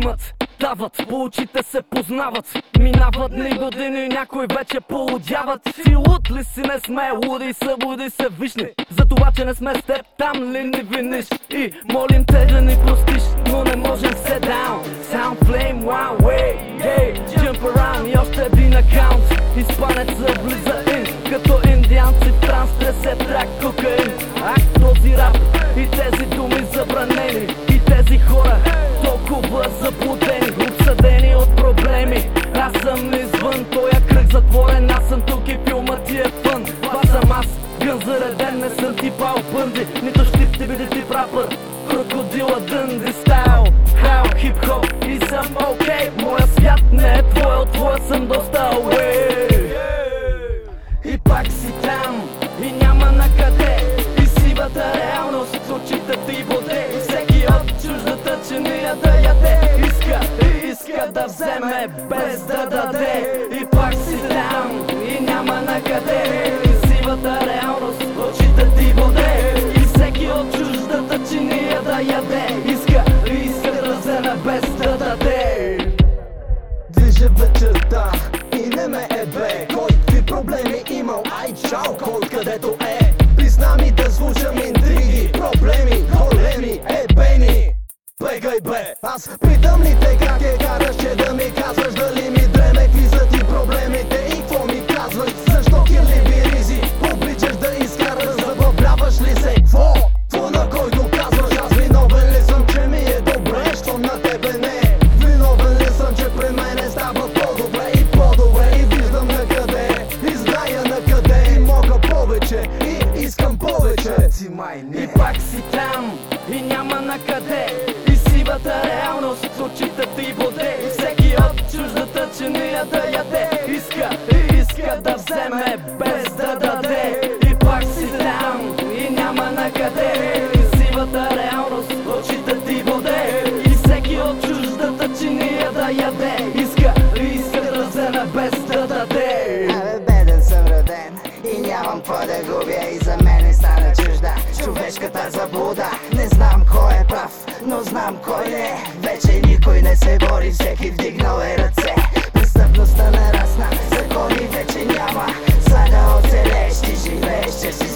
димат дават, по очите се познават. Минават дни години, някой вече полудяват Ти луд ли си не сме, луди събуди се вишни. За това, че не сме с теб, там ли ни виниш? И молим те да ни простиш, но не можем се даун Sound flame one way, yeah Jump around. И още един акаунт Испанец влиза ин, като индианци в транс Тресе трак кокаин, ах този рап И тези думи забранени. И тези хора толкова заблудени Обсъдени от проблеми. Аз съм извън този кръг затворен. Аз съм тук и филмът ти е фън Това съм аз, гън зареден. Не съм ти пал бънди Нито ще ти биде ти рапър Крокодила дънди стайл Хайл, хип-хоп и съм окей. Моя свят не е твоя, от твоя съм доста без да даде. И пак си там и няма на къде. И сивата реалност питам ли те как е караш, че да ми казваш дали ми дреме Какви са ти проблемите и какво ми казваш? Защо кирливи ризи, обичаш да изкараш, забавляваш ли се? Кво? Кво на който казваш, аз виновен ли съм, че ми е добре, що на тебе не? Виновен ли съм, че при мене става по-добре и по-добре? И виждам на къде, и зная на къде И мога повече, и искам повече. Си май И не пак си там и няма на къде. И сивата реалност с очите ти воде. Всеки от чуждата чиния да яде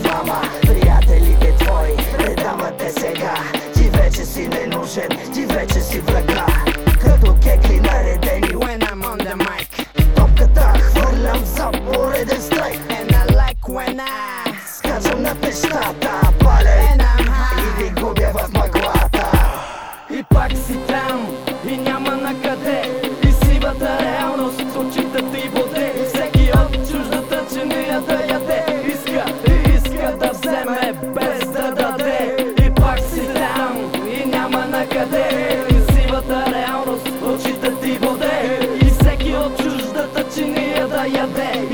мама Приятелите твои предават те сега. Ти вече си ненужен, ти вече си врага. Като кекли наредени when I'm on the mic. Топката хвърлям за пореден страйк. And I like when I Скачам над нещата, high. И ви губя в мъглата. И пак си там и няма на къде. И сивата реалност очите ти няма на къде. Сивата реалност очите ти воде. И всеки от чуждата чиния е да яде.